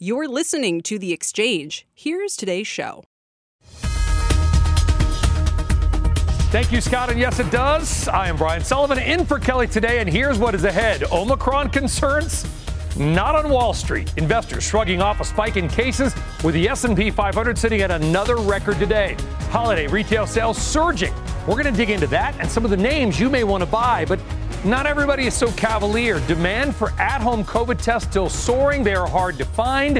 You're listening to The Exchange. Here's today's show. Thank you, Scott. And yes, it does. I am Brian Sullivan in for Kelly today, and here's what is ahead Omicron concerns? Not on Wall Street. Investors shrugging off a spike in cases with the S&P 500 sitting at another record today. Holiday retail sales surging. We're going to dig into that and some of the names you may want to buy, but not everybody is so cavalier. Demand for at home COVID tests still soaring. They are hard to find.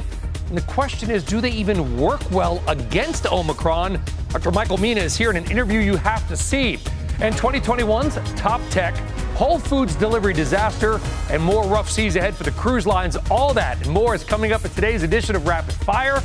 And the question is do they even work well against Omicron? Dr. Michael Mina is here in an interview you have to see. And 2021's top tech, Whole Foods delivery disaster, and more rough seas ahead for the cruise lines. All that and more is coming up in today's edition of Rapid Fire.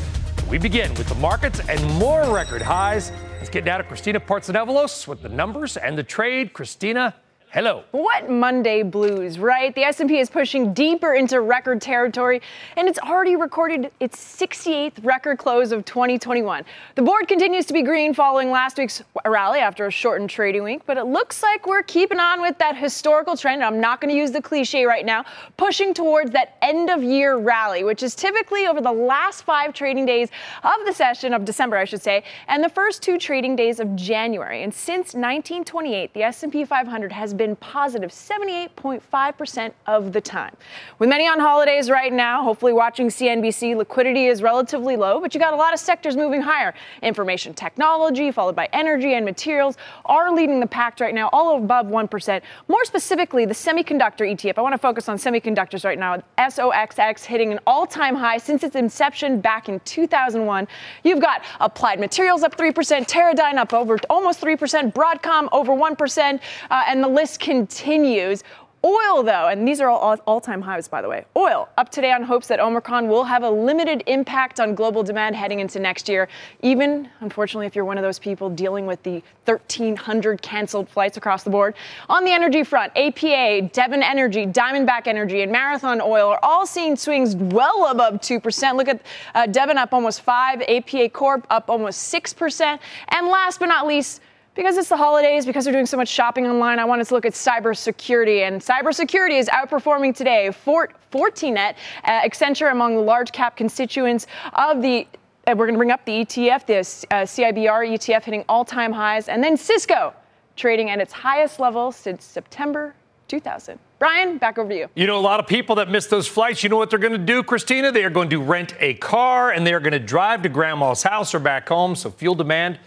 We begin with the markets and more record highs. Let's get down to Christina Partsinevelos with the numbers and the trade. Christina, Hello. What Monday blues, right? The S&P is pushing deeper into record territory and it's already recorded its 68th record close of 2021. The board continues to be green following last week's rally after a shortened trading week, but it looks like we're keeping on with that historical trend. I'm not going to use the cliche right now, pushing towards that end of year rally, which is typically over the last 5 trading days of the session of December, I should say, and the first 2 trading days of January. And since 1928, the S&P 500 has been been positive 78.5% of the time. With many on holidays right now, hopefully watching CNBC, liquidity is relatively low, but you got a lot of sectors moving higher. Information technology, followed by energy and materials, are leading the pack right now, all above 1%. More specifically, the semiconductor ETF. I want to focus on semiconductors right now. SOXX hitting an all time high since its inception back in 2001. You've got Applied Materials up 3%, Teradyne up over almost 3%, Broadcom over 1%, uh, and the list continues. Oil, though, and these are all all time highs, by the way. Oil up today on hopes that Omicron will have a limited impact on global demand heading into next year. Even, unfortunately, if you're one of those people dealing with the 1,300 canceled flights across the board. On the energy front, APA, Devon Energy, Diamondback Energy, and Marathon Oil are all seeing swings well above 2%. Look at uh, Devon up almost 5 APA Corp up almost 6%. And last but not least, because it's the holidays, because they're doing so much shopping online, I wanted to look at cybersecurity. And cybersecurity is outperforming today. Fort, Fortinet, uh, Accenture among the large cap constituents of the uh, we're going to bring up the ETF, this uh, CIBR ETF hitting all time highs, and then Cisco trading at its highest level since September 2000. Brian, back over to you. You know, a lot of people that miss those flights, you know what they're going to do, Christina? They are going to rent a car and they are going to drive to grandma's house or back home. So fuel demand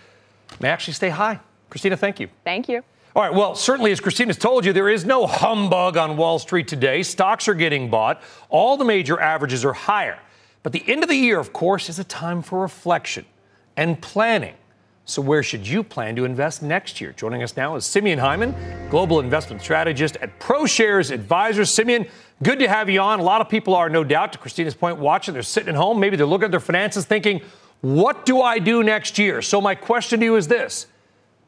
may actually stay high. Christina, thank you. Thank you. All right, well, certainly, as Christina's told you, there is no humbug on Wall Street today. Stocks are getting bought, all the major averages are higher. But the end of the year, of course, is a time for reflection and planning. So, where should you plan to invest next year? Joining us now is Simeon Hyman, global investment strategist at ProShares Advisors. Simeon, good to have you on. A lot of people are, no doubt, to Christina's point, watching. They're sitting at home. Maybe they're looking at their finances thinking, what do I do next year? So, my question to you is this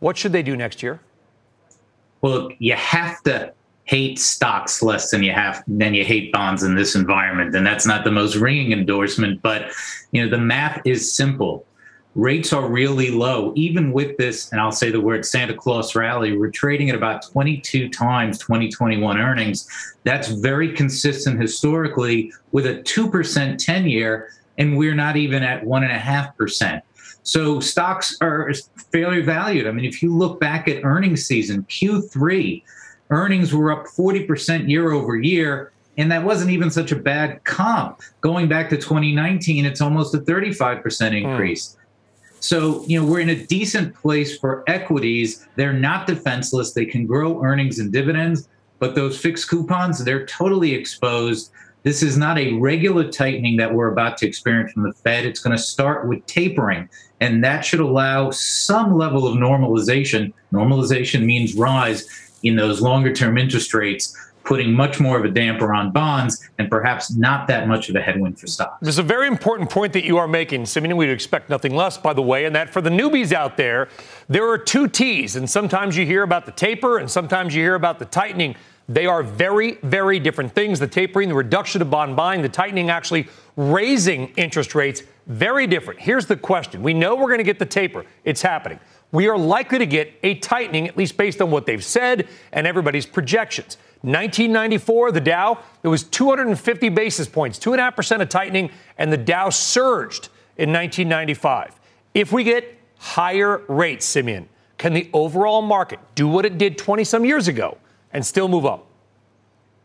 what should they do next year? Well, you have to hate stocks less than you have than you hate bonds in this environment, and that's not the most ringing endorsement. But you know, the math is simple. Rates are really low, even with this, and I'll say the word Santa Claus rally. We're trading at about 22 times 2021 earnings. That's very consistent historically with a 2% 10 year, and we're not even at 1.5%. So stocks are fairly valued. I mean, if you look back at earnings season, Q3, earnings were up 40% year over year. And that wasn't even such a bad comp. Going back to 2019, it's almost a 35% hmm. increase. So, you know, we're in a decent place for equities. They're not defenseless. They can grow earnings and dividends, but those fixed coupons, they're totally exposed. This is not a regular tightening that we're about to experience from the Fed. It's going to start with tapering, and that should allow some level of normalization. Normalization means rise in those longer term interest rates putting much more of a damper on bonds and perhaps not that much of a headwind for stocks. There's a very important point that you are making, Simeon. We'd expect nothing less, by the way, and that for the newbies out there, there are two T's, and sometimes you hear about the taper and sometimes you hear about the tightening. They are very, very different things. The tapering, the reduction of bond buying, the tightening actually raising interest rates, very different. Here's the question. We know we're going to get the taper. It's happening. We are likely to get a tightening, at least based on what they've said and everybody's projections. 1994, the Dow, there was 250 basis points, 2.5% of tightening, and the Dow surged in 1995. If we get higher rates, Simeon, can the overall market do what it did 20 some years ago and still move up?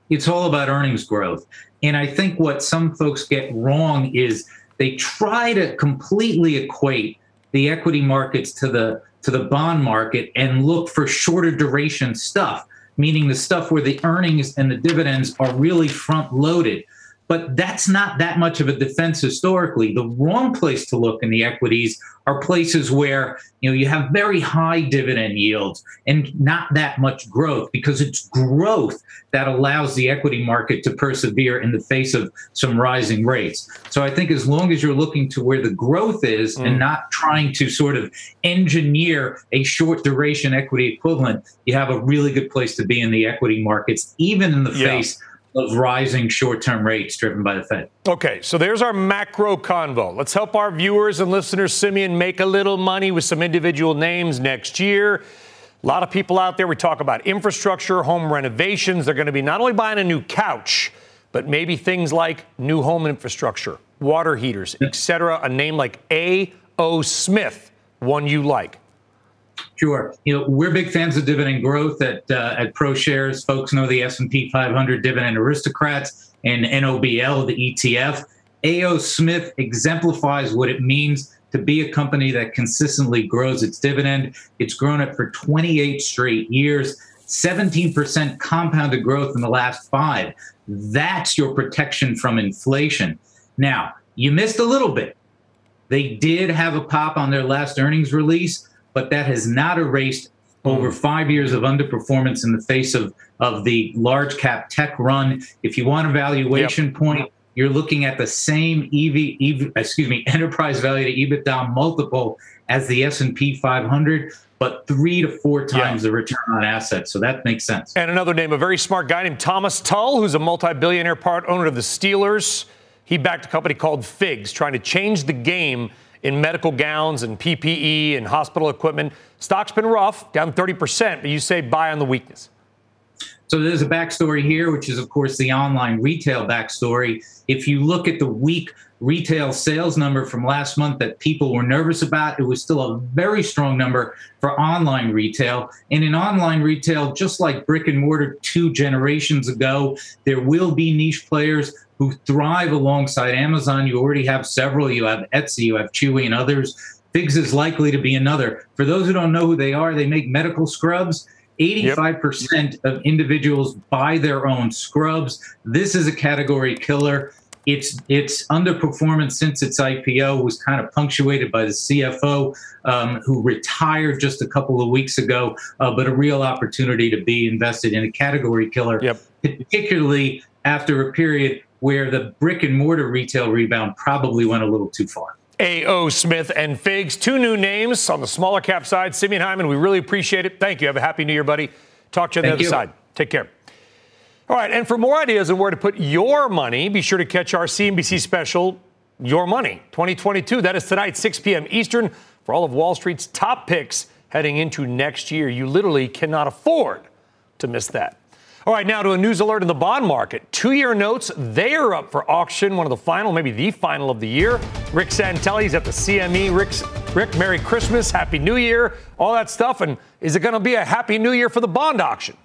It's all about earnings growth. And I think what some folks get wrong is they try to completely equate the equity markets to the to the bond market and look for shorter duration stuff meaning the stuff where the earnings and the dividends are really front loaded. But that's not that much of a defense historically. The wrong place to look in the equities are places where you know you have very high dividend yields and not that much growth because it's growth that allows the equity market to persevere in the face of some rising rates. So I think as long as you're looking to where the growth is mm. and not trying to sort of engineer a short duration equity equivalent, you have a really good place to be in the equity markets, even in the yeah. face of rising short-term rates driven by the Fed. Okay, so there's our macro convo. Let's help our viewers and listeners, Simeon, make a little money with some individual names next year. A lot of people out there, we talk about infrastructure, home renovations. They're going to be not only buying a new couch, but maybe things like new home infrastructure, water heaters, etc. A name like A.O. Smith, one you like. Sure. You know, we're big fans of dividend growth at uh, at ProShares. Folks know the S&P 500 dividend aristocrats and NOBL, the ETF. AO Smith exemplifies what it means to be a company that consistently grows its dividend. It's grown it for 28 straight years, 17% compounded growth in the last five. That's your protection from inflation. Now, you missed a little bit. They did have a pop on their last earnings release but that has not erased over hmm. five years of underperformance in the face of, of the large cap tech run. If you want a valuation yep. point, you're looking at the same EV, EV, excuse me, enterprise value to EBITDA multiple as the S&P 500, but three to four times yeah. the return on assets. So that makes sense. And another name, a very smart guy named Thomas Tull, who's a multi-billionaire part owner of the Steelers. He backed a company called Figs, trying to change the game in medical gowns and PPE and hospital equipment. Stock's been rough, down 30%, but you say buy on the weakness. So there's a backstory here, which is, of course, the online retail backstory. If you look at the weak retail sales number from last month that people were nervous about, it was still a very strong number for online retail. And in online retail, just like brick and mortar two generations ago, there will be niche players who thrive alongside Amazon. You already have several. You have Etsy, you have Chewy, and others. Figs is likely to be another. For those who don't know who they are, they make medical scrubs. 85% yep. of individuals buy their own scrubs. This is a category killer. Its its underperformance since its IPO was kind of punctuated by the CFO um, who retired just a couple of weeks ago, uh, but a real opportunity to be invested in a category killer, yep. particularly after a period where the brick and mortar retail rebound probably went a little too far. A.O. Smith and Figs, two new names on the smaller cap side. Simeon Hyman, we really appreciate it. Thank you. Have a happy new year, buddy. Talk to you on Thank the other you. side. Take care. All right, and for more ideas on where to put your money, be sure to catch our CNBC special, Your Money 2022. That is tonight, 6 p.m. Eastern, for all of Wall Street's top picks heading into next year. You literally cannot afford to miss that. All right, now to a news alert in the bond market. Two year notes, they are up for auction, one of the final, maybe the final of the year. Rick Santelli's at the CME. Rick's, Rick, Merry Christmas, Happy New Year, all that stuff. And is it going to be a Happy New Year for the bond auction?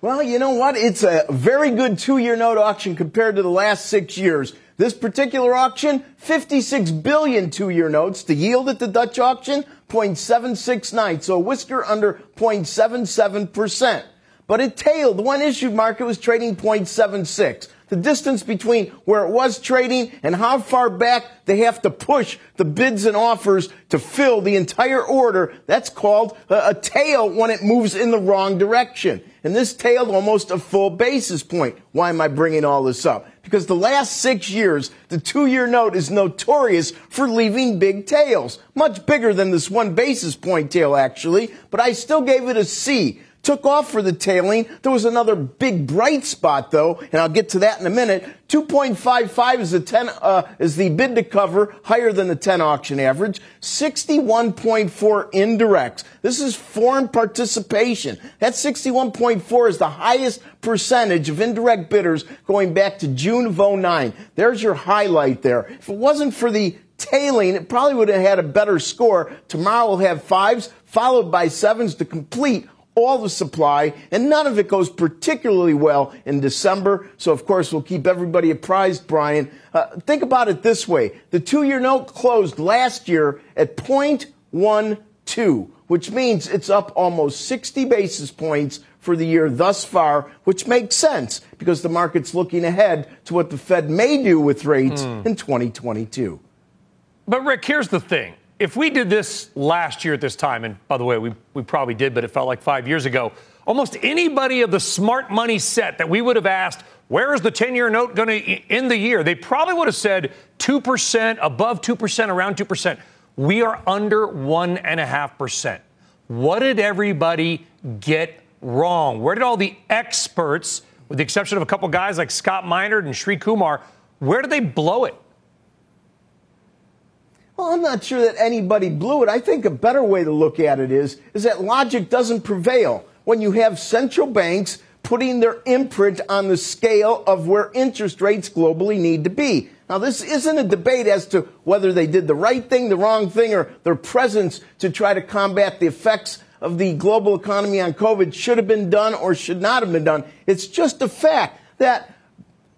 Well, you know what? It's a very good two year note auction compared to the last six years. This particular auction, 56 billion two year notes. The yield at the Dutch auction, 0.769, so a whisker under 0.77% but it tailed. The one issued market was trading 0.76. The distance between where it was trading and how far back they have to push the bids and offers to fill the entire order, that's called a, a tail when it moves in the wrong direction. and this tailed almost a full basis point. Why am I bringing all this up? Because the last six years, the two year note is notorious for leaving big tails. Much bigger than this one basis point tail, actually, but I still gave it a C took off for the tailing. There was another big bright spot though, and I'll get to that in a minute. 2.55 is the 10 uh, is the bid to cover, higher than the 10 auction average. 61.4 indirects. This is foreign participation. That 61.4 is the highest percentage of indirect bidders going back to June of 09. There's your highlight there. If it wasn't for the tailing, it probably would have had a better score. Tomorrow we'll have fives followed by sevens to complete all the supply, and none of it goes particularly well in December. So, of course, we'll keep everybody apprised, Brian. Uh, think about it this way the two year note closed last year at 0.12, which means it's up almost 60 basis points for the year thus far, which makes sense because the market's looking ahead to what the Fed may do with rates mm. in 2022. But, Rick, here's the thing if we did this last year at this time, and by the way, we, we probably did, but it felt like five years ago, almost anybody of the smart money set that we would have asked, where is the 10 year note going to end the year? They probably would have said 2%, above 2%, around 2%. We are under 1.5%. What did everybody get wrong? Where did all the experts, with the exception of a couple guys like Scott Minerd and Sri Kumar, where did they blow it? Well, I'm not sure that anybody blew it. I think a better way to look at it is, is that logic doesn't prevail when you have central banks putting their imprint on the scale of where interest rates globally need to be. Now, this isn't a debate as to whether they did the right thing, the wrong thing, or their presence to try to combat the effects of the global economy on COVID should have been done or should not have been done. It's just a fact that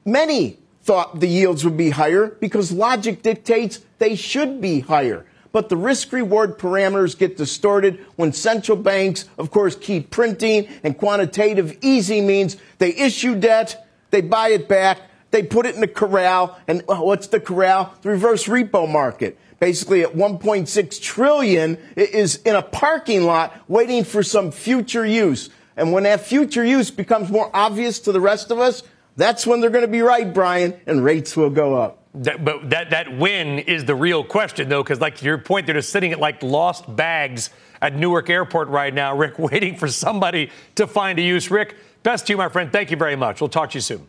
many thought the yields would be higher because logic dictates they should be higher. But the risk reward parameters get distorted when central banks, of course, keep printing and quantitative easy means they issue debt, they buy it back, they put it in the corral. And uh, what's the corral? The reverse repo market. Basically at 1.6 trillion is in a parking lot waiting for some future use. And when that future use becomes more obvious to the rest of us, that's when they're going to be right, Brian, and rates will go up. That, but that, that win is the real question, though, because, like to your point, they're just sitting at like lost bags at Newark Airport right now, Rick, waiting for somebody to find a use. Rick, best to you, my friend. Thank you very much. We'll talk to you soon.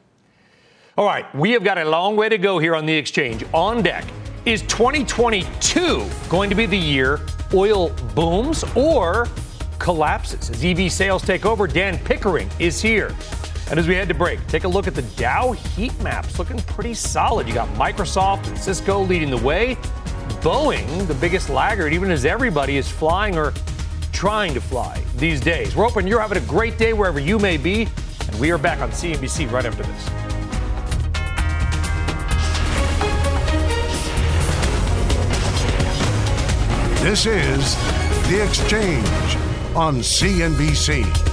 All right, we have got a long way to go here on the exchange. On deck, is 2022 going to be the year oil booms or collapses? As EV sales take over, Dan Pickering is here. And as we head to break, take a look at the Dow heat maps. Looking pretty solid. You got Microsoft and Cisco leading the way. Boeing, the biggest laggard, even as everybody is flying or trying to fly these days. We're hoping you're having a great day wherever you may be. And we are back on CNBC right after this. This is The Exchange on CNBC.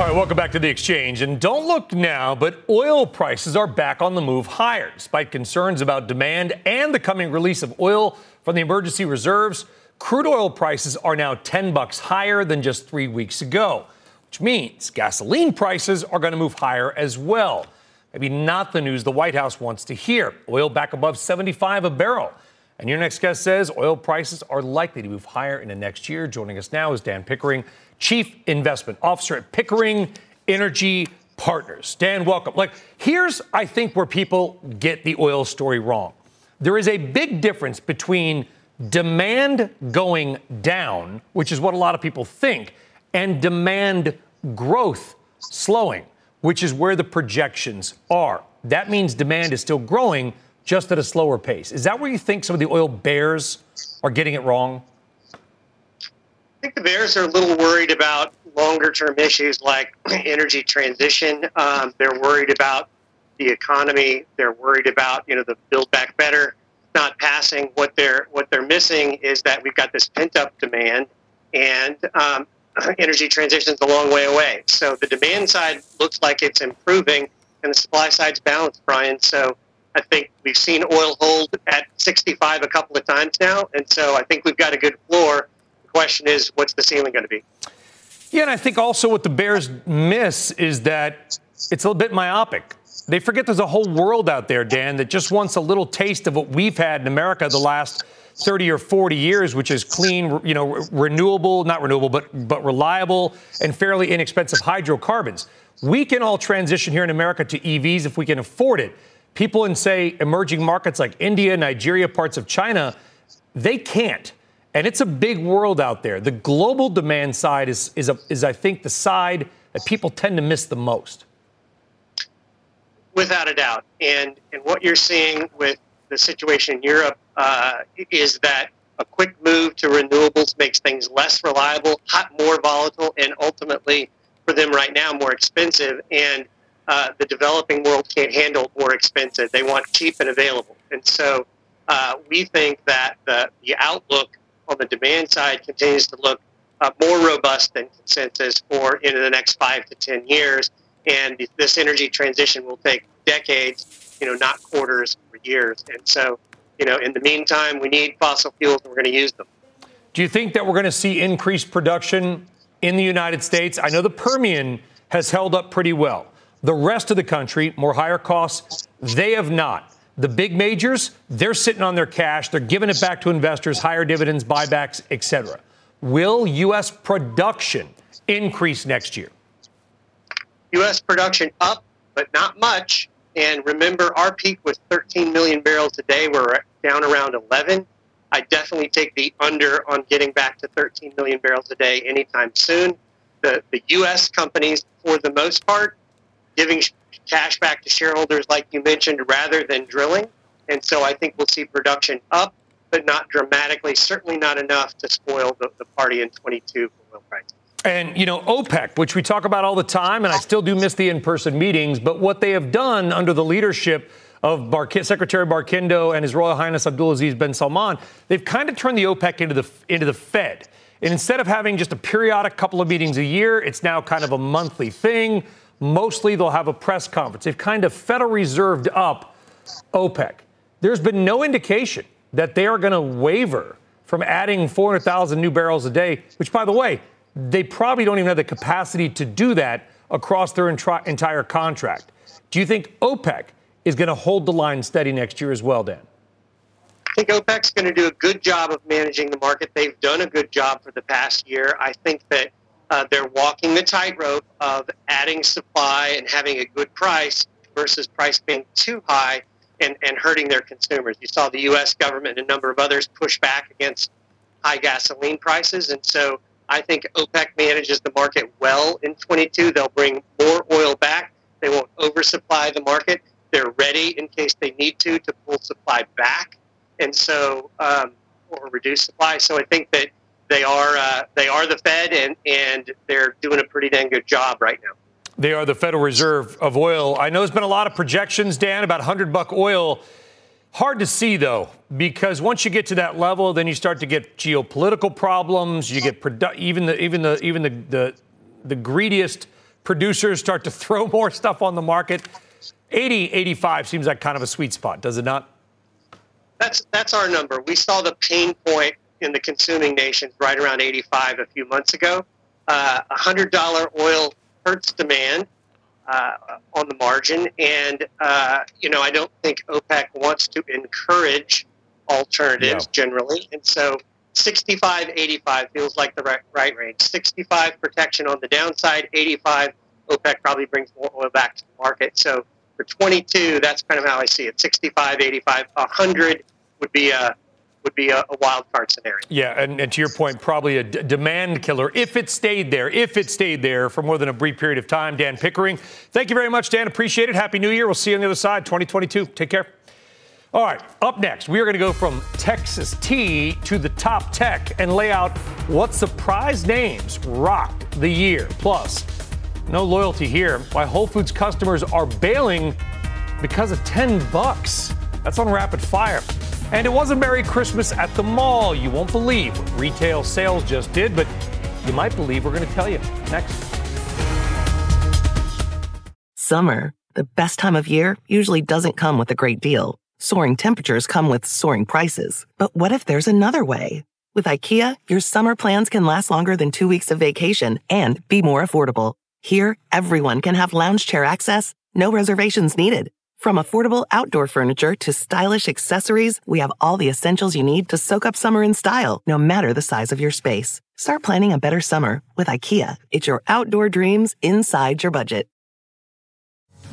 All right, welcome back to the exchange. And don't look now, but oil prices are back on the move higher. Despite concerns about demand and the coming release of oil from the emergency reserves, crude oil prices are now 10 bucks higher than just three weeks ago, which means gasoline prices are going to move higher as well. Maybe not the news the White House wants to hear. Oil back above 75 a barrel. And your next guest says oil prices are likely to move higher in the next year. Joining us now is Dan Pickering, Chief Investment Officer at Pickering Energy Partners. Dan, welcome. Like, here's, I think, where people get the oil story wrong. There is a big difference between demand going down, which is what a lot of people think, and demand growth slowing, which is where the projections are. That means demand is still growing, just at a slower pace. Is that where you think some of the oil bears are getting it wrong? I think the bears are a little worried about longer term issues like energy transition. Um, they're worried about the economy. They're worried about you know the Build Back Better not passing. What they're what they're missing is that we've got this pent up demand, and um, energy transition is a long way away. So the demand side looks like it's improving, and the supply side's balanced, Brian. So I think we've seen oil hold at 65 a couple of times now, and so I think we've got a good floor. Question is, what's the ceiling going to be? Yeah, and I think also what the Bears miss is that it's a little bit myopic. They forget there's a whole world out there, Dan, that just wants a little taste of what we've had in America the last 30 or 40 years, which is clean, you know, renewable, not renewable, but but reliable and fairly inexpensive hydrocarbons. We can all transition here in America to EVs if we can afford it people in, say, emerging markets like India, Nigeria, parts of China, they can't. And it's a big world out there. The global demand side is, is, a, is, I think, the side that people tend to miss the most. Without a doubt. And, and what you're seeing with the situation in Europe uh, is that a quick move to renewables makes things less reliable, hot, more volatile, and ultimately, for them right now, more expensive. And uh, the developing world can't handle more expensive. They want cheap and available. And so uh, we think that the, the outlook on the demand side continues to look uh, more robust than consensus for into the next five to 10 years. And this energy transition will take decades, you know, not quarters or years. And so, you know, in the meantime, we need fossil fuels and we're going to use them. Do you think that we're going to see increased production in the United States? I know the Permian has held up pretty well. The rest of the country, more higher costs, they have not. The big majors, they're sitting on their cash, they're giving it back to investors, higher dividends, buybacks, etc. Will U.S. production increase next year? U.S. production up, but not much. And remember, our peak was 13 million barrels a day. We're down around 11. I definitely take the under on getting back to 13 million barrels a day anytime soon. The, the U.S. companies, for the most part, giving cash back to shareholders, like you mentioned, rather than drilling. And so I think we'll see production up, but not dramatically, certainly not enough to spoil the, the party in 22 for oil prices. And, you know, OPEC, which we talk about all the time, and I still do miss the in person meetings, but what they have done under the leadership of Bar- Secretary Barkindo and His Royal Highness Abdulaziz bin Salman, they've kind of turned the OPEC into the, into the Fed. And instead of having just a periodic couple of meetings a year, it's now kind of a monthly thing. Mostly they'll have a press conference. They've kind of Federal Reserved up OPEC. There's been no indication that they are going to waver from adding 400,000 new barrels a day, which, by the way, they probably don't even have the capacity to do that across their entire contract. Do you think OPEC is going to hold the line steady next year as well, Dan? I think OPEC's going to do a good job of managing the market. They've done a good job for the past year. I think that uh, they're walking the tightrope of adding supply and having a good price versus price being too high and, and hurting their consumers. You saw the U.S. government and a number of others push back against high gasoline prices. And so I think OPEC manages the market well in 22. They'll bring more oil back. They won't oversupply the market. They're ready in case they need to to pull supply back, and so um, or reduce supply. So I think that they are uh, they are the Fed, and and they're doing a pretty dang good job right now. They are the Federal Reserve of oil. I know there's been a lot of projections, Dan, about 100 buck oil. Hard to see though, because once you get to that level, then you start to get geopolitical problems. You get produ- even the even the even the, the the greediest producers start to throw more stuff on the market. 80, 85 seems like kind of a sweet spot, does it not? That's that's our number. We saw the pain point in the consuming nations right around 85 a few months ago. Uh, $100 oil hurts demand uh, on the margin. And, uh, you know, I don't think OPEC wants to encourage alternatives generally. And so 65, 85 feels like the right, right range. 65 protection on the downside, 85 OPEC probably brings more oil back to the market. So for 22, that's kind of how I see it. 65, 85, 100 would be a would be a, a wild card scenario. Yeah, and, and, to your point, probably a d- demand killer if it stayed there, if it stayed there for more than a brief period of time. Dan Pickering, thank you very much, Dan. Appreciate it. Happy New Year. We'll see you on the other side, 2022. Take care. All right, up next, we are going to go from Texas tea to the top tech and lay out what surprise names rocked the year. Plus, no loyalty here. Why Whole Foods customers are bailing because of 10 bucks. That's on rapid fire. And it was a Merry Christmas at the mall. You won't believe retail sales just did, but you might believe we're going to tell you next. Summer, the best time of year, usually doesn't come with a great deal. Soaring temperatures come with soaring prices. But what if there's another way? With IKEA, your summer plans can last longer than two weeks of vacation and be more affordable. Here, everyone can have lounge chair access, no reservations needed. From affordable outdoor furniture to stylish accessories, we have all the essentials you need to soak up summer in style, no matter the size of your space. Start planning a better summer with IKEA. It's your outdoor dreams inside your budget.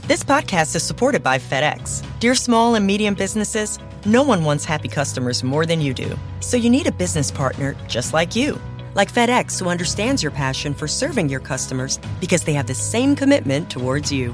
This podcast is supported by FedEx. Dear small and medium businesses, no one wants happy customers more than you do. So you need a business partner just like you. Like FedEx, who understands your passion for serving your customers because they have the same commitment towards you.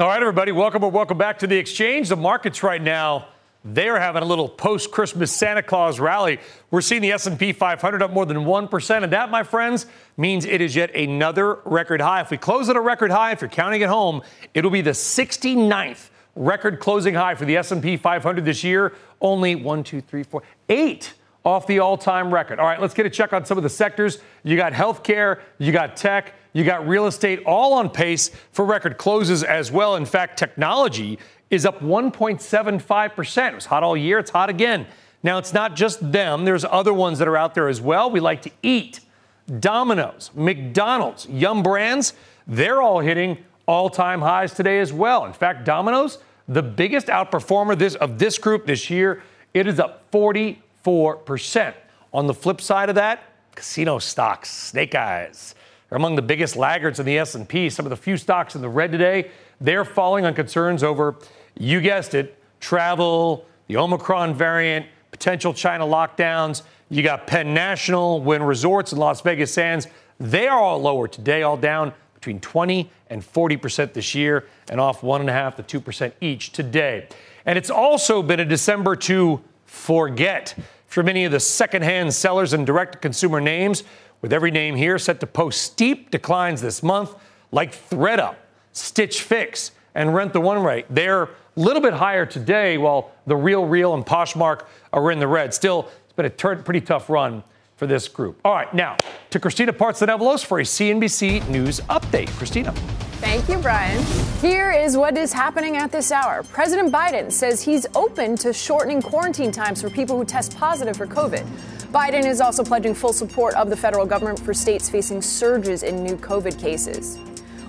All right, everybody, welcome or welcome back to the exchange. The markets right now they're having a little post-Christmas Santa Claus rally. We're seeing the S&P 500 up more than 1%, and that, my friends, means it is yet another record high. If we close at a record high, if you're counting at home, it'll be the 69th record closing high for the S&P 500 this year. Only one, two, three, four, eight off the all-time record. All right, let's get a check on some of the sectors. You got healthcare, you got tech, you got real estate, all on pace for record closes as well. In fact, technology is up 1.75%. It was hot all year. It's hot again. Now, it's not just them, there's other ones that are out there as well. We like to eat. Domino's, McDonald's, Yum Brands, they're all hitting all time highs today as well. In fact, Domino's, the biggest outperformer this, of this group this year, it is up 44%. On the flip side of that, casino stocks, snake eyes, are among the biggest laggards in the S&P. Some of the few stocks in the red today, they're falling on concerns over you guessed it, travel, the Omicron variant, potential China lockdowns. You got Penn National, Wynn Resorts, and Las Vegas Sands. They are all lower today, all down between 20 and 40 percent this year, and off one and a half to two percent each today. And it's also been a December to forget for many of the secondhand sellers and direct-to-consumer names, with every name here set to post steep declines this month, like ThredUp, Stitch Fix, and Rent the Runway. They're a little bit higher today, while the Real Real and Poshmark are in the red. Still, it's been a pretty tough run for this group. All right, now to Christina Parts Partsinevelos for a CNBC News update. Christina. Thank you, Brian. Here is what is happening at this hour. President Biden says he's open to shortening quarantine times for people who test positive for COVID. Biden is also pledging full support of the federal government for states facing surges in new COVID cases.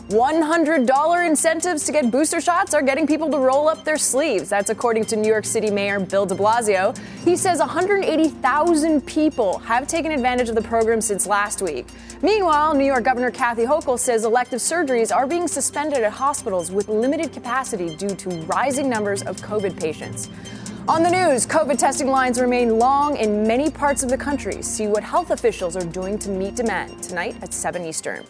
$100 incentives to get booster shots are getting people to roll up their sleeves. That's according to New York City Mayor Bill de Blasio. He says 180,000 people have taken advantage of the program since last week. Meanwhile, New York Governor Kathy Hochul says elective surgeries are being suspended at hospitals with limited capacity due to rising numbers of COVID patients. On the news, COVID testing lines remain long in many parts of the country. See what health officials are doing to meet demand tonight at 7 Eastern.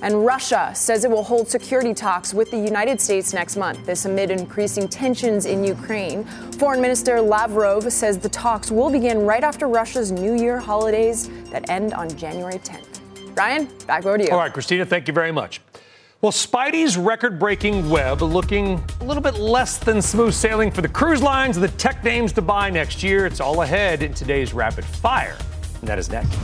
And Russia says it will hold security talks with the United States next month, this amid increasing tensions in Ukraine. Foreign Minister Lavrov says the talks will begin right after Russia's New Year holidays that end on January 10th. Brian, back over to you. All right, Christina, thank you very much. Well, Spidey's record breaking web looking a little bit less than smooth sailing for the cruise lines the tech names to buy next year. It's all ahead in today's rapid fire. And that is next.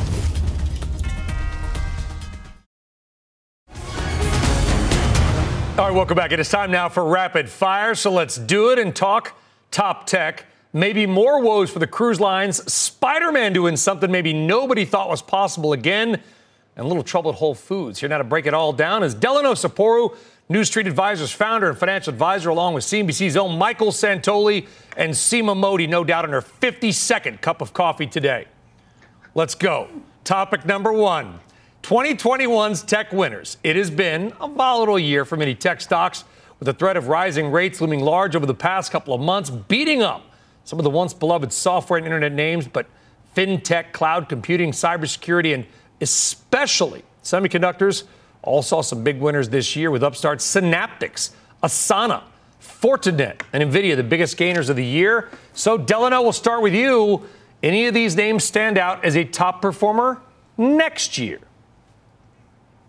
All right, welcome back. It is time now for rapid fire. So let's do it and talk top tech. Maybe more woes for the cruise lines. Spider Man doing something maybe nobody thought was possible again and a little trouble at Whole Foods. Here now to break it all down is Delano Saporu, New Street Advisors founder and financial advisor, along with CNBC's own Michael Santoli and Seema Modi, no doubt, in her 52nd cup of coffee today. Let's go. Topic number one 2021's tech winners. It has been a volatile year for many tech stocks, with the threat of rising rates looming large over the past couple of months, beating up some of the once beloved software and internet names, but fintech, cloud computing, cybersecurity, and especially semiconductors. All saw some big winners this year with upstarts Synaptics, Asana, Fortinet, and NVIDIA, the biggest gainers of the year. So, Delano, we'll start with you. Any of these names stand out as a top performer next year?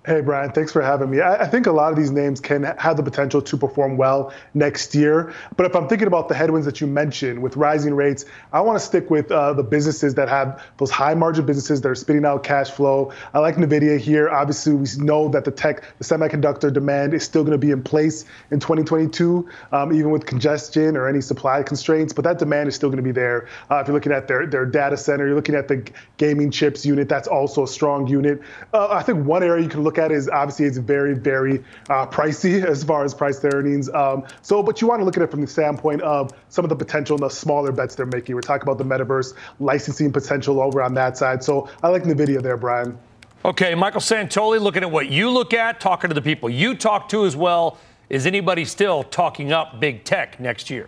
Hey, Brian, thanks for having me. I, I, think a lot of these names can have the potential to perform well next year. But if I'm thinking about the headwinds that you mentioned with rising rates, I want to stick with uh, the businesses that have those high margin businesses that are spitting out cash flow. I like NVIDIA here. Obviously, we know that the tech, the semiconductor demand is still going to be in place in 2022, um, even with congestion or any supply constraints. But that demand is still going to be there. Uh, if you're looking at their, their data center, you're looking at the gaming chips unit, that's also a strong unit. Uh, I think one area you can look look at is obviously it's very, very uh, pricey as far as price to earnings. Um, so, but you want to look at it from the standpoint of some of the potential, and the smaller bets they're making. We're talking about the metaverse licensing potential over on that side. So I like NVIDIA there, Brian. Okay, Michael Santoli, looking at what you look at, talking to the people you talk to as well. Is anybody still talking up big tech next year?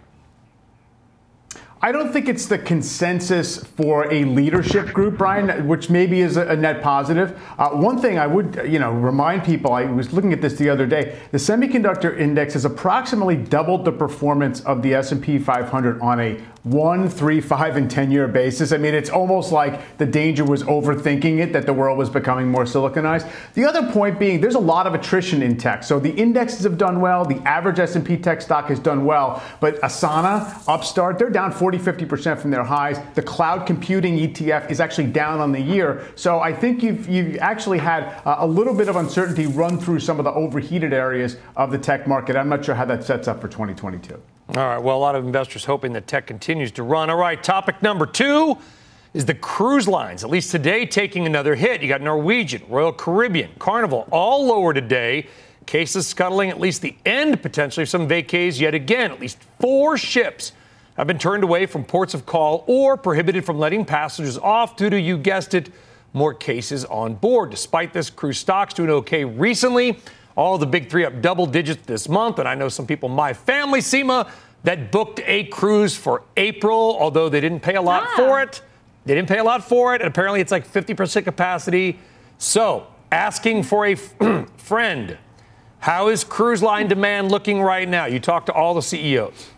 I don't think it's the consensus for a leadership group, Brian, which maybe is a, net positive. Uh, one thing I would, you know, remind people. I was looking at this the other day. The semiconductor index has approximately doubled the performance of the S&P 500 on a one, three, five, and 10 year basis. I mean, it's almost like the danger was overthinking it, that the world was becoming more siliconized. The other point being there's a lot of attrition in tech. So the indexes have done well, the average S&P tech stock has done well, but Asana, Upstart, they're down 40, 50% from their highs. The cloud computing ETF is actually down on the year. So I think you've, you've actually had a little bit of uncertainty run through some of the overheated areas of the tech market. I'm not sure how that sets up for 2022. All right. Well, a lot of investors hoping that tech continues to run. All right. Topic number two is the cruise lines. At least today, taking another hit. You got Norwegian, Royal Caribbean, Carnival, all lower today. Cases scuttling at least the end potentially of some vacays yet again. At least four ships have been turned away from ports of call or prohibited from letting passengers off due to, you guessed it, more cases on board. Despite this, cruise stocks doing okay recently. All the big three up double digits this month. And I know some people, my family, Seema, that booked a cruise for April, although they didn't pay a lot ah. for it. They didn't pay a lot for it. And apparently it's like 50% capacity. So, asking for a friend, how is cruise line demand looking right now? You talk to all the CEOs.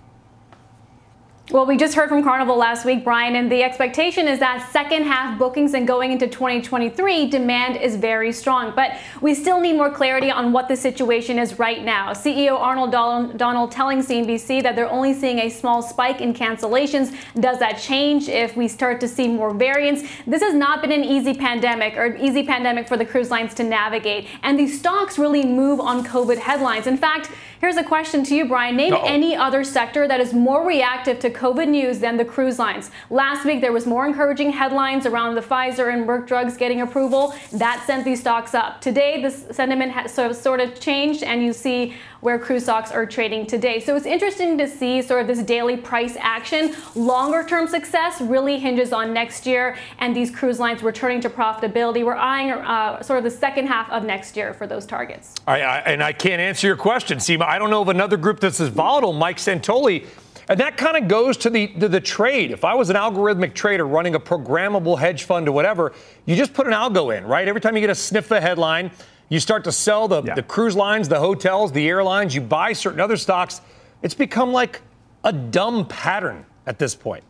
Well, we just heard from Carnival last week, Brian, and the expectation is that second half bookings and going into 2023, demand is very strong. But we still need more clarity on what the situation is right now. CEO Arnold Donald telling CNBC that they're only seeing a small spike in cancellations. Does that change if we start to see more variants? This has not been an easy pandemic or easy pandemic for the cruise lines to navigate. And these stocks really move on COVID headlines. In fact, here's a question to you, Brian. Name Uh-oh. any other sector that is more reactive to COVID news than the cruise lines. Last week, there was more encouraging headlines around the Pfizer and Merck drugs getting approval. That sent these stocks up. Today, the sentiment has sort of changed, and you see where cruise stocks are trading today. So it's interesting to see sort of this daily price action. Longer term success really hinges on next year and these cruise lines returning to profitability. We're eyeing uh, sort of the second half of next year for those targets. I, and I can't answer your question, Seema. I don't know of another group that's as volatile. Mike Santoli and that kind of goes to the, to the trade. If I was an algorithmic trader running a programmable hedge fund or whatever, you just put an algo in, right? Every time you get a sniff of a headline, you start to sell the, yeah. the cruise lines, the hotels, the airlines, you buy certain other stocks. It's become like a dumb pattern at this point.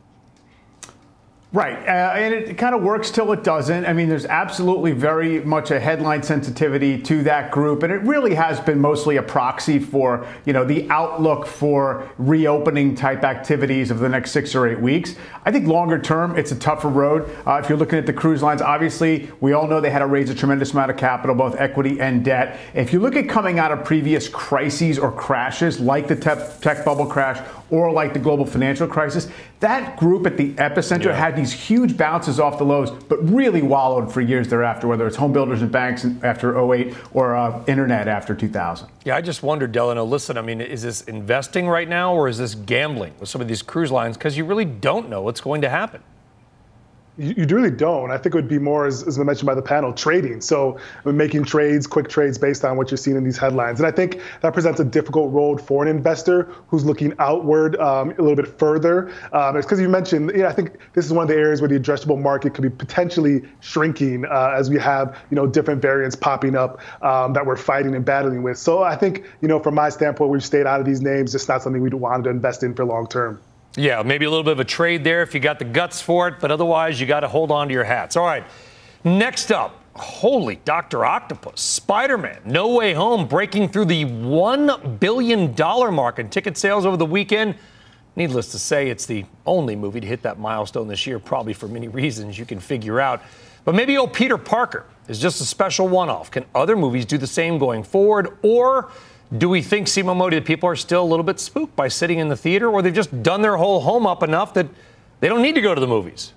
Right, uh, and it kind of works till it doesn't. I mean, there's absolutely very much a headline sensitivity to that group, and it really has been mostly a proxy for you know the outlook for reopening type activities of the next six or eight weeks. I think longer term, it's a tougher road. Uh, if you're looking at the cruise lines, obviously we all know they had to raise a tremendous amount of capital, both equity and debt. If you look at coming out of previous crises or crashes, like the tech, tech bubble crash or like the global financial crisis, that group at the epicenter yeah. had these huge bounces off the lows, but really wallowed for years thereafter, whether it's home builders and banks after 08 or uh, internet after 2000. Yeah, I just wondered, Delano, listen, I mean, is this investing right now or is this gambling with some of these cruise lines? Because you really don't know what's going to happen you, you really don't. I think it would be more, as, as mentioned by the panel, trading. So making trades, quick trades based on what you're seeing in these headlines. And I think that presents a difficult road for an investor who's looking outward um, a little bit further. Um, it's because you mentioned, know, I think this is one of the areas where the addressable market could be potentially shrinking uh, as we have, you know, different variants popping up um, that we're fighting and battling with. So I think, you know, from my standpoint, we've stayed out of these names. It's not something we'd want to invest in for long term. Yeah, maybe a little bit of a trade there if you got the guts for it, but otherwise you got to hold on to your hats. All right. Next up, holy Dr. Octopus, Spider Man, No Way Home breaking through the $1 billion mark in ticket sales over the weekend. Needless to say, it's the only movie to hit that milestone this year, probably for many reasons you can figure out. But maybe old Peter Parker is just a special one off. Can other movies do the same going forward? Or do we think, Seema Modi, that people are still a little bit spooked by sitting in the theater, or they've just done their whole home up enough that they don't need to go to the movies?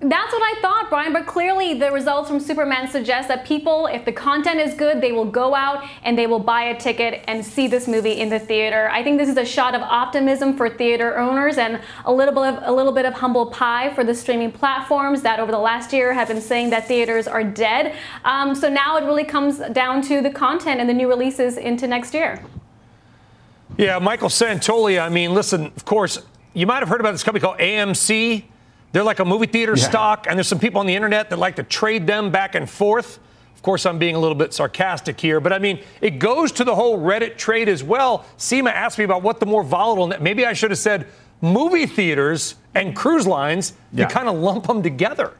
That's what I thought, Brian, but clearly the results from Superman suggest that people, if the content is good, they will go out and they will buy a ticket and see this movie in the theater. I think this is a shot of optimism for theater owners and a little bit of a little bit of humble pie for the streaming platforms that over the last year have been saying that theaters are dead. Um, so now it really comes down to the content and the new releases into next year. Yeah, Michael Santoli, I mean, listen, of course, you might have heard about this company called AMC they're like a movie theater yeah. stock, and there's some people on the internet that like to trade them back and forth. Of course, I'm being a little bit sarcastic here, but I mean, it goes to the whole Reddit trade as well. Seema asked me about what the more volatile, maybe I should have said movie theaters and cruise lines. Yeah. You kind of lump them together.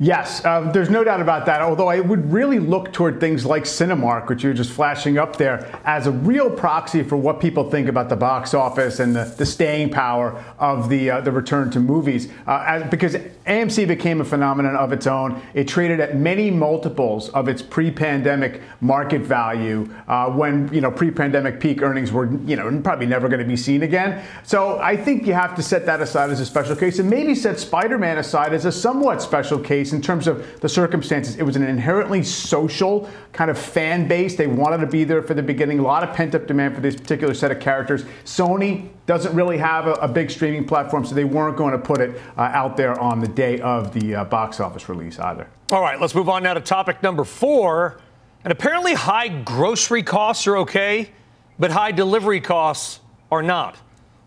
Yes, uh, there's no doubt about that. Although I would really look toward things like Cinemark, which you're just flashing up there, as a real proxy for what people think about the box office and the, the staying power of the uh, the return to movies. Uh, as, because AMC became a phenomenon of its own. It traded at many multiples of its pre-pandemic market value uh, when you know pre-pandemic peak earnings were you know probably never going to be seen again. So I think you have to set that aside as a special case, and maybe set Spider-Man aside as a somewhat special case in terms of the circumstances. It was an inherently social kind of fan base. They wanted to be there for the beginning. A lot of pent up demand for this particular set of characters. Sony doesn't really have a, a big streaming platform, so they weren't going to put it uh, out there on the day of the uh, box office release either. All right, let's move on now to topic number four. And apparently, high grocery costs are okay, but high delivery costs are not.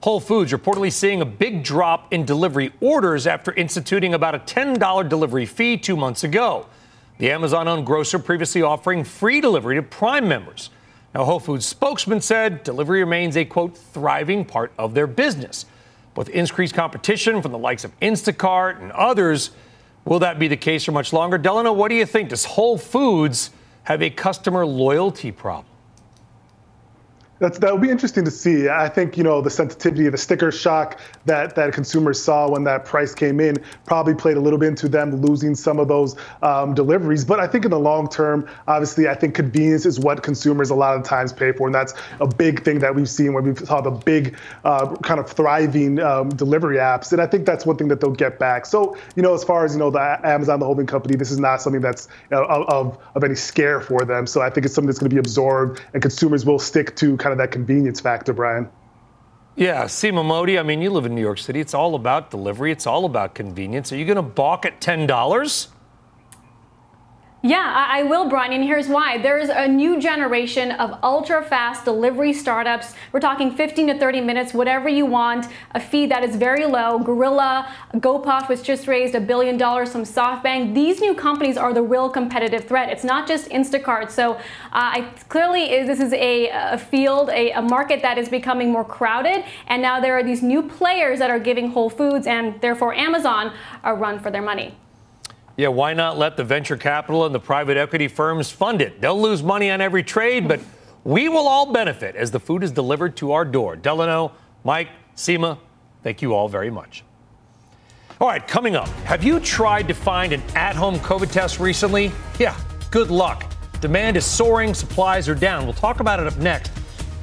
Whole Foods reportedly seeing a big drop in delivery orders after instituting about a $10 delivery fee two months ago. The Amazon owned grocer previously offering free delivery to Prime members. Now, Whole Foods spokesman said delivery remains a quote thriving part of their business. With increased competition from the likes of Instacart and others, will that be the case for much longer? Delano, what do you think? Does Whole Foods have a customer loyalty problem? That's that would be interesting to see. I think you know the sensitivity, of the sticker shock that that consumers saw when that price came in probably played a little bit into them losing some of those um, deliveries. But I think in the long term, obviously, I think convenience is what consumers a lot of times pay for, and that's a big thing that we've seen when we saw the big uh, kind of thriving um, delivery apps. And I think that's one thing that they'll get back. So you know, as far as you know, the Amazon, the holding company, this is not something that's you know, of of any scare for them. So I think it's something that's going to be absorbed, and consumers will stick to kind kind of that convenience factor, Brian. Yeah, Seema Modi, I mean, you live in New York City. It's all about delivery, it's all about convenience. Are you going to balk at $10? Yeah, I, will, Brian, and here's why. There's a new generation of ultra fast delivery startups. We're talking 15 to 30 minutes, whatever you want, a fee that is very low. Gorilla, GoPuff, which just raised a billion dollars from SoftBank. These new companies are the real competitive threat. It's not just Instacart. So, uh, I, clearly, is, this is a, a field, a, a market that is becoming more crowded, and now there are these new players that are giving Whole Foods and therefore Amazon a run for their money. Yeah, why not let the venture capital and the private equity firms fund it? They'll lose money on every trade, but we will all benefit as the food is delivered to our door. Delano, Mike, Seema, thank you all very much. All right, coming up, have you tried to find an at home COVID test recently? Yeah, good luck. Demand is soaring, supplies are down. We'll talk about it up next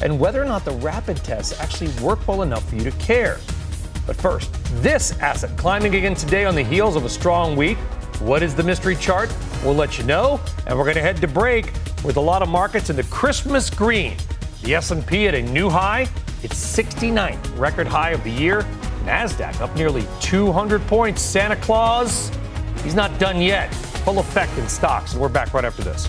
and whether or not the rapid tests actually work well enough for you to care. But first, this asset climbing again today on the heels of a strong week. What is the mystery chart? We'll let you know, and we're going to head to break with a lot of markets in the Christmas green. The S&P at a new high, its 69th record high of the year. Nasdaq up nearly 200 points. Santa Claus, he's not done yet. Full effect in stocks, and we're back right after this.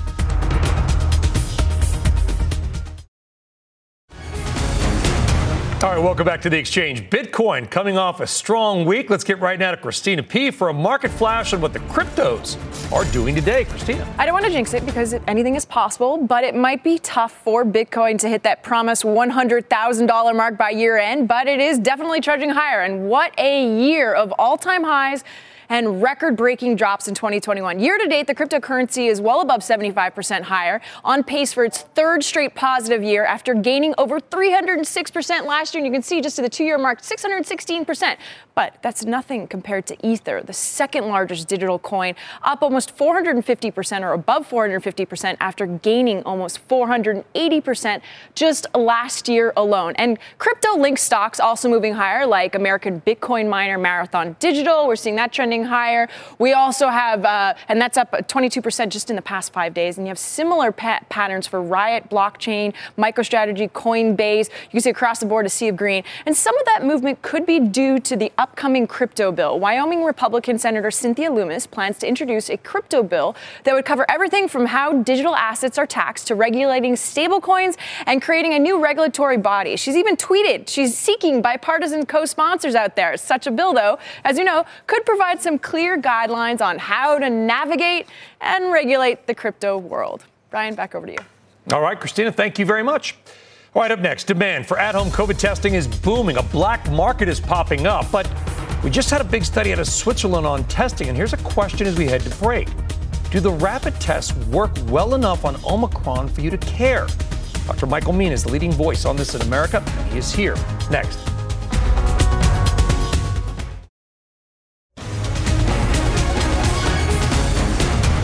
All right, welcome back to the exchange. Bitcoin coming off a strong week. Let's get right now to Christina P for a market flash on what the cryptos are doing today. Christina. I don't want to jinx it because anything is possible, but it might be tough for Bitcoin to hit that promised $100,000 mark by year end, but it is definitely trudging higher. And what a year of all time highs and record breaking drops in 2021. Year to date, the cryptocurrency is well above 75% higher, on pace for its third straight positive year after gaining over 306% last year. And you can see just to the two year mark, 616%. But that's nothing compared to Ether, the second largest digital coin, up almost 450% or above 450% after gaining almost 480% just last year alone. And crypto linked stocks also moving higher, like American Bitcoin miner Marathon Digital. We're seeing that trending higher. We also have, uh, and that's up 22% just in the past five days. And you have similar pa- patterns for Riot, Blockchain, MicroStrategy, Coinbase. You can see across the board a sea of green. And some of that movement could be due to the upcoming crypto bill. Wyoming Republican Senator Cynthia Lummis plans to introduce a crypto bill that would cover everything from how digital assets are taxed to regulating stablecoins and creating a new regulatory body. She's even tweeted she's seeking bipartisan co sponsors out there. Such a bill, though, as you know, could provide some some clear guidelines on how to navigate and regulate the crypto world. Brian, back over to you. All right, Christina, thank you very much. All right, up next, demand for at home COVID testing is booming. A black market is popping up, but we just had a big study out of Switzerland on testing, and here's a question as we head to break Do the rapid tests work well enough on Omicron for you to care? Dr. Michael Mina is the leading voice on this in America, and he is here next.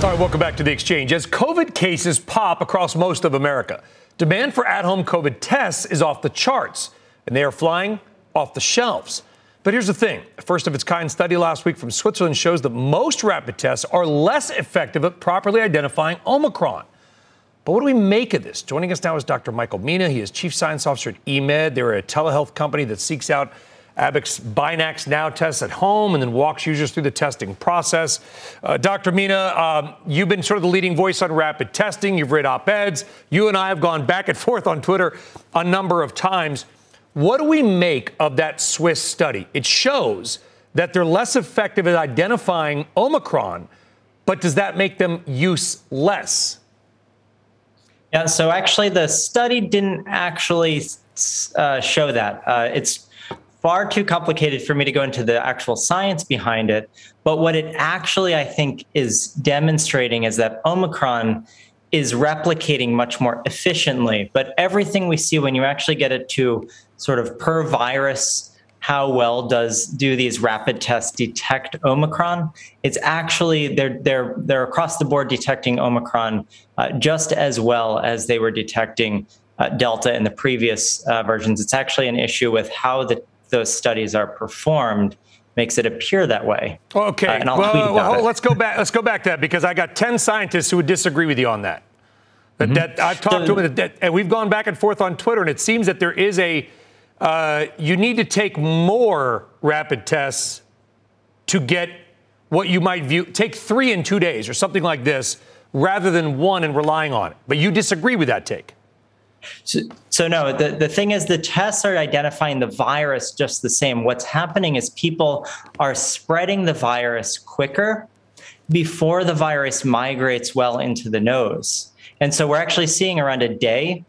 All right, welcome back to the exchange. As COVID cases pop across most of America, demand for at home COVID tests is off the charts, and they are flying off the shelves. But here's the thing a first of its kind study last week from Switzerland shows that most rapid tests are less effective at properly identifying Omicron. But what do we make of this? Joining us now is Dr. Michael Mina. He is Chief Science Officer at eMed. They're a telehealth company that seeks out Abbott's Binax Now tests at home and then walks users through the testing process. Uh, Dr. Mina, um, you've been sort of the leading voice on rapid testing. You've read op eds. You and I have gone back and forth on Twitter a number of times. What do we make of that Swiss study? It shows that they're less effective at identifying Omicron, but does that make them useless? Yeah, so actually, the study didn't actually uh, show that. Uh, it's far too complicated for me to go into the actual science behind it. But what it actually, I think, is demonstrating is that Omicron is replicating much more efficiently. But everything we see when you actually get it to sort of per virus, how well does do these rapid tests detect Omicron? It's actually they're they're they're across the board detecting Omicron uh, just as well as they were detecting uh, Delta in the previous uh, versions. It's actually an issue with how the those studies are performed makes it appear that way. Okay. Uh, and I'll well, tweet about well, it. let's go back. Let's go back to that because I got ten scientists who would disagree with you on that. That, mm-hmm. that I've talked so, to them, and we've gone back and forth on Twitter, and it seems that there is a uh, you need to take more rapid tests to get what you might view. Take three in two days or something like this rather than one and relying on it. But you disagree with that take. So, so, no, the, the thing is the tests are identifying the virus just the same. What's happening is people are spreading the virus quicker before the virus migrates well into the nose. And so we're actually seeing around a day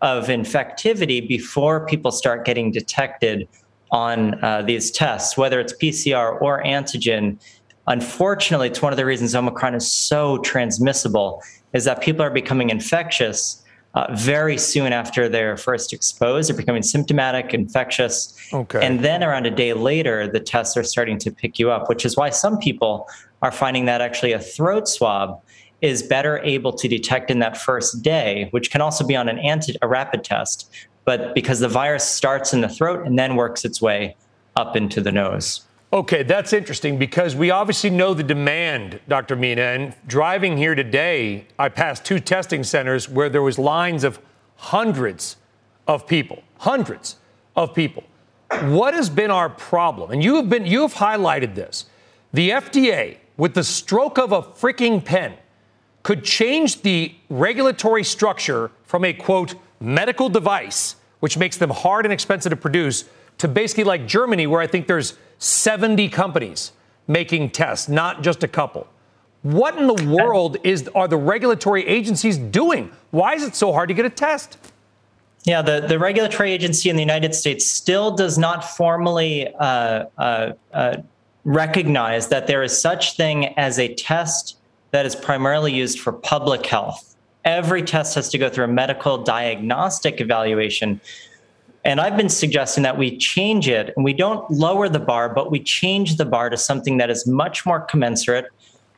of infectivity before people start getting detected on uh, these tests, whether it's PCR or antigen. Unfortunately, it's one of the reasons Omicron is so transmissible is that people are becoming infectious uh, very soon after they're first exposed. They're becoming symptomatic, infectious. Okay. And then around a day later, the tests are starting to pick you up, which is why some people are finding that actually a throat swab is better able to detect in that first day, which can also be on an anti- a rapid test, but because the virus starts in the throat and then works its way up into the nose. Okay, that's interesting because we obviously know the demand, Dr. Mina. And driving here today, I passed two testing centers where there was lines of hundreds of people, hundreds of people. What has been our problem? And you have been you have highlighted this. The FDA, with the stroke of a freaking pen, could change the regulatory structure from a quote medical device, which makes them hard and expensive to produce, to basically like Germany, where I think there's 70 companies making tests, not just a couple. What in the world is are the regulatory agencies doing? Why is it so hard to get a test? Yeah, the, the regulatory agency in the United States still does not formally uh, uh, uh, recognize that there is such thing as a test that is primarily used for public health. Every test has to go through a medical diagnostic evaluation, and I've been suggesting that we change it and we don't lower the bar, but we change the bar to something that is much more commensurate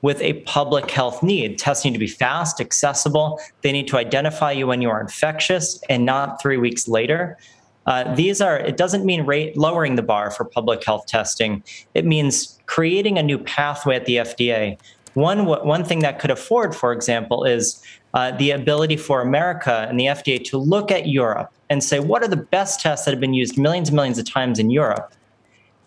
with a public health need. Tests need to be fast, accessible. They need to identify you when you are infectious and not three weeks later. Uh, these are, it doesn't mean rate, lowering the bar for public health testing. It means creating a new pathway at the FDA. One, one thing that could afford, for example, is uh, the ability for America and the FDA to look at Europe and say, what are the best tests that have been used millions and millions of times in Europe?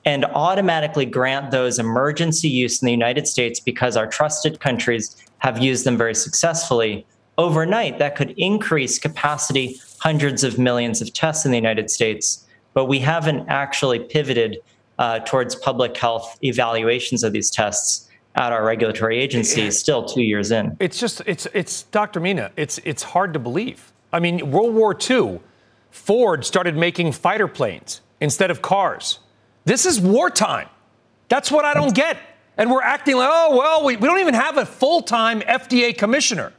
And automatically grant those emergency use in the United States because our trusted countries have used them very successfully. Overnight, that could increase capacity hundreds of millions of tests in the United States. But we haven't actually pivoted uh, towards public health evaluations of these tests at our regulatory agencies still two years in. It's just it's it's Dr. Mina. It's it's hard to believe. I mean, World War II, Ford started making fighter planes instead of cars. This is wartime. That's what I don't get. And we're acting like, oh well, we, we don't even have a full-time FDA commissioner.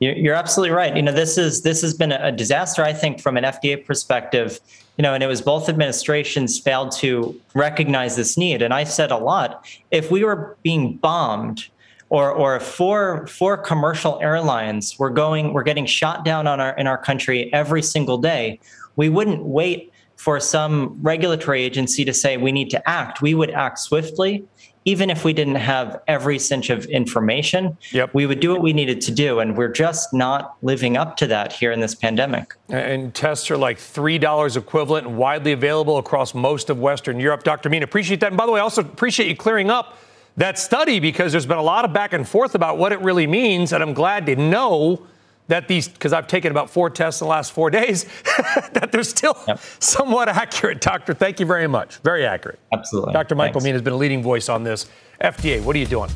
You're absolutely right. You know, this is this has been a disaster, I think, from an FDA perspective. You know, and it was both administrations failed to recognize this need. And I said a lot. If we were being bombed, or or four four commercial airlines were going, were getting shot down on our in our country every single day, we wouldn't wait for some regulatory agency to say we need to act. We would act swiftly even if we didn't have every cinch of information, yep. we would do what we needed to do. And we're just not living up to that here in this pandemic. And tests are like $3 equivalent and widely available across most of Western Europe. Dr. Mina, appreciate that. And by the way, I also appreciate you clearing up that study because there's been a lot of back and forth about what it really means. And I'm glad to know that these, because I've taken about four tests in the last four days, that they're still yep. somewhat accurate. Doctor, thank you very much. Very accurate. Absolutely. Dr. Michael Mina has been a leading voice on this. FDA, what are you doing?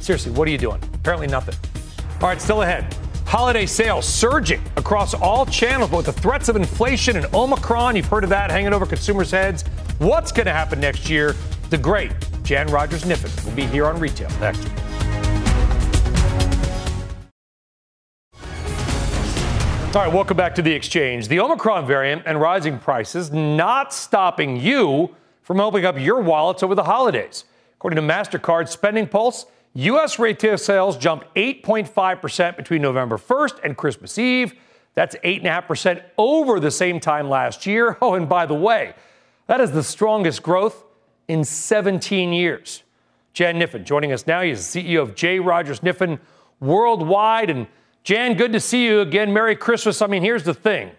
Seriously, what are you doing? Apparently nothing. All right, still ahead. Holiday sales surging across all channels, but with the threats of inflation and Omicron, you've heard of that hanging over consumers' heads. What's going to happen next year? The great Jan Rogers Kniffen will be here on retail next. All right, welcome back to the exchange. The Omicron variant and rising prices not stopping you from opening up your wallets over the holidays. According to MasterCard Spending Pulse, U.S. retail sales jumped 8.5% between November 1st and Christmas Eve. That's 8.5% over the same time last year. Oh, and by the way, that is the strongest growth in 17 years. Jan Kniffen joining us now. He's the CEO of J. Rogers Kniffen Worldwide. And Jan, good to see you again. Merry Christmas. I mean, here's the thing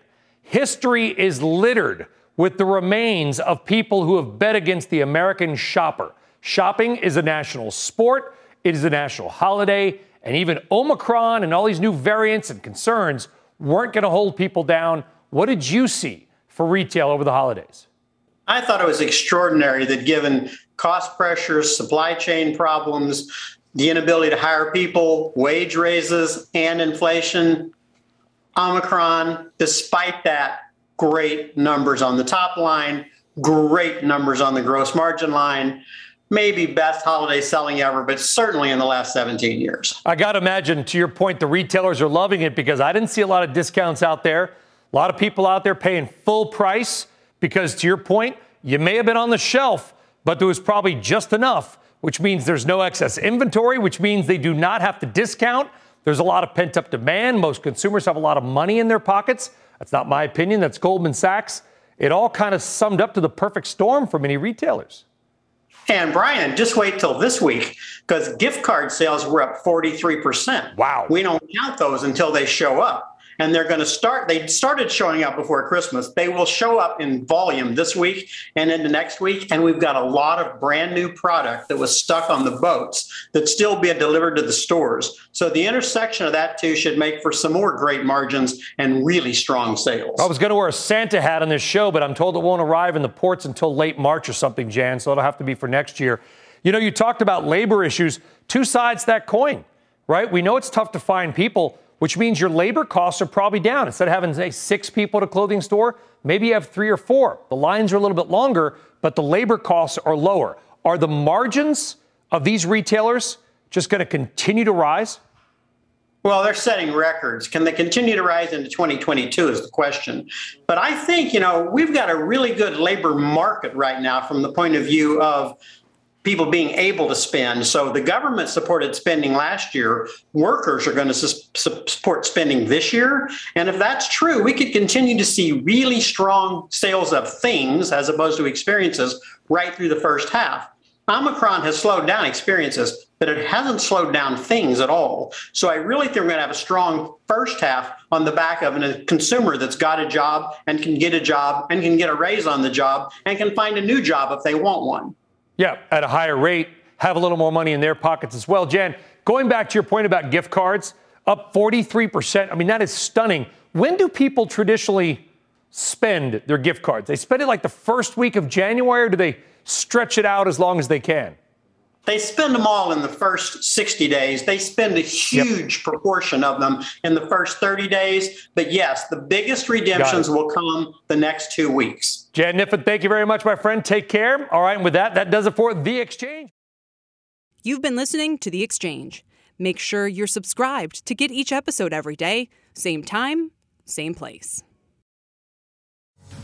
history is littered with the remains of people who have bet against the American shopper. Shopping is a national sport, it is a national holiday, and even Omicron and all these new variants and concerns weren't going to hold people down. What did you see for retail over the holidays? I thought it was extraordinary that given cost pressures, supply chain problems, the inability to hire people, wage raises, and inflation, Omicron, despite that, great numbers on the top line, great numbers on the gross margin line. Maybe best holiday selling ever, but certainly in the last 17 years. I got to imagine, to your point, the retailers are loving it because I didn't see a lot of discounts out there. A lot of people out there paying full price because, to your point, you may have been on the shelf, but there was probably just enough, which means there's no excess inventory, which means they do not have to discount. There's a lot of pent up demand. Most consumers have a lot of money in their pockets. That's not my opinion, that's Goldman Sachs. It all kind of summed up to the perfect storm for many retailers. And Brian, just wait till this week because gift card sales were up 43%. Wow. We don't count those until they show up and they're going to start they started showing up before christmas. They will show up in volume this week and into next week and we've got a lot of brand new product that was stuck on the boats that's still being delivered to the stores. So the intersection of that two should make for some more great margins and really strong sales. I was going to wear a santa hat on this show but i'm told it won't arrive in the ports until late march or something jan so it'll have to be for next year. You know you talked about labor issues. Two sides that coin right? We know it's tough to find people which means your labor costs are probably down. Instead of having, say, six people at a clothing store, maybe you have three or four. The lines are a little bit longer, but the labor costs are lower. Are the margins of these retailers just going to continue to rise? Well, they're setting records. Can they continue to rise into 2022 is the question. But I think, you know, we've got a really good labor market right now from the point of view of people being able to spend. So the government supported spending last year. Workers are going to su- support spending this year. And if that's true, we could continue to see really strong sales of things as opposed to experiences right through the first half. Omicron has slowed down experiences, but it hasn't slowed down things at all. So I really think we're going to have a strong first half on the back of a consumer that's got a job and can get a job and can get a raise on the job and can find a new job if they want one. Yeah, at a higher rate, have a little more money in their pockets as well. Jan, going back to your point about gift cards, up 43%. I mean, that is stunning. When do people traditionally spend their gift cards? They spend it like the first week of January, or do they stretch it out as long as they can? They spend them all in the first 60 days. They spend a huge yep. proportion of them in the first 30 days. But yes, the biggest redemptions will come the next two weeks. Jan Kniffen, thank you very much, my friend. Take care. All right, and with that, that does it for The Exchange. You've been listening to The Exchange. Make sure you're subscribed to get each episode every day, same time, same place.